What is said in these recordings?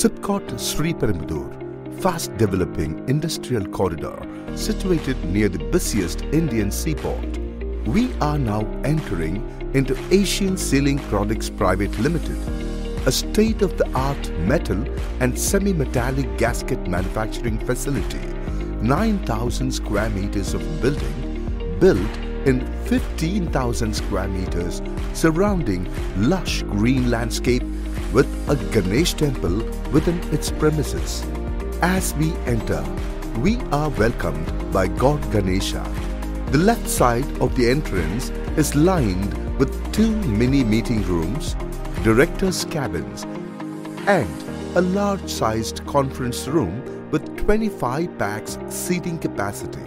Sipcot Sri Sriperumbudur, fast developing industrial corridor situated near the busiest Indian seaport. We are now entering into Asian Sealing Products Private Limited, a state-of-the-art metal and semi-metallic gasket manufacturing facility, 9,000 square meters of building, built in 15,000 square meters surrounding lush green landscape with a Ganesh temple within its premises. As we enter, we are welcomed by God Ganesha. The left side of the entrance is lined with two mini meeting rooms, directors' cabins, and a large-sized conference room with 25 pax seating capacity.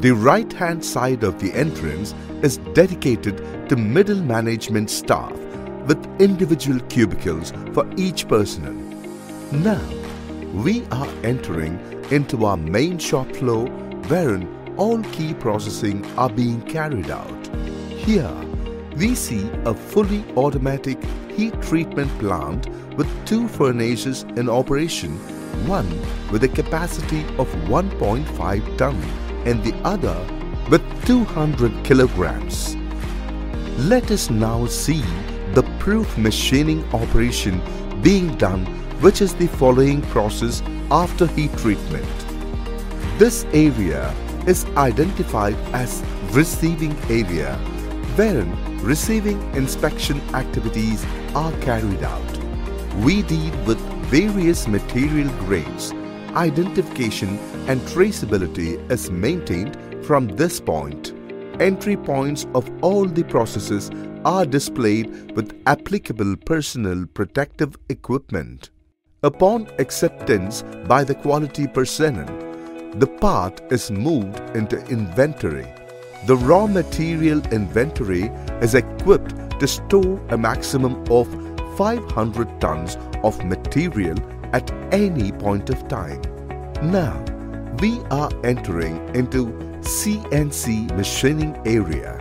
The right-hand side of the entrance is dedicated to middle management staff with individual cubicles for each personnel. Now, we are entering into our main shop floor wherein all key processing are being carried out. Here, we see a fully automatic heat treatment plant with two furnaces in operation, one with a capacity of 1.5 ton and the other with 200 kilograms. Let us now see proof machining operation being done which is the following process after heat treatment. This area is identified as receiving area wherein receiving inspection activities are carried out. We deal with various material grades. Identification and traceability is maintained from this point. Entry points of all the processes are displayed with applicable personal protective equipment. Upon acceptance by the quality personnel, the part is moved into inventory. The raw material inventory is equipped to store a maximum of 500 tons of material at any point of time. Now, we are entering into CNC machining area.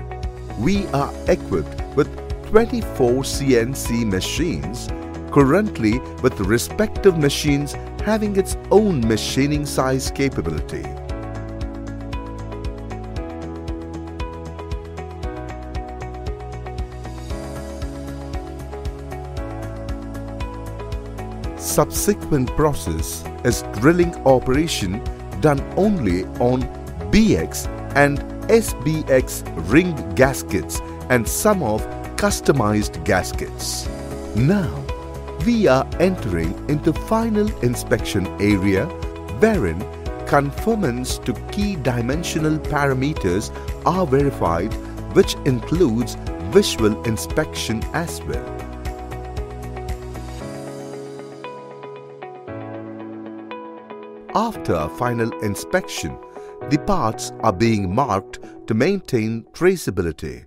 We are equipped with 24 CNC machines currently with respective machines having its own machining size capability. Subsequent process is drilling operation done only on BX and SBX ring gaskets and some of customized gaskets. Now, we are entering into final inspection area wherein conformance to key dimensional parameters are verified which includes visual inspection as well. After final inspection, the parts are being marked to maintain traceability.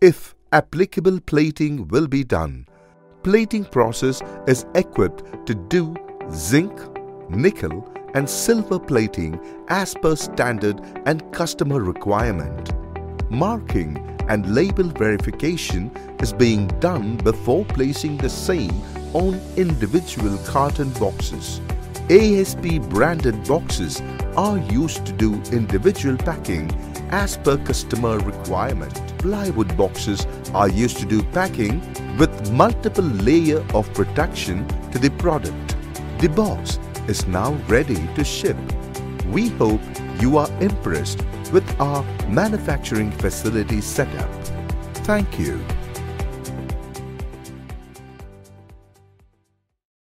If applicable plating will be done, plating process is equipped to do zinc, nickel and silver plating as per standard and customer requirement. Marking and label verification is being done before placing the same on individual carton boxes. ASP branded boxes are used to do individual packing as per customer requirement. Plywood boxes are used to do packing with multiple layer of protection to the product. The box is now ready to ship. We hope you are impressed with our manufacturing facility setup. Thank you.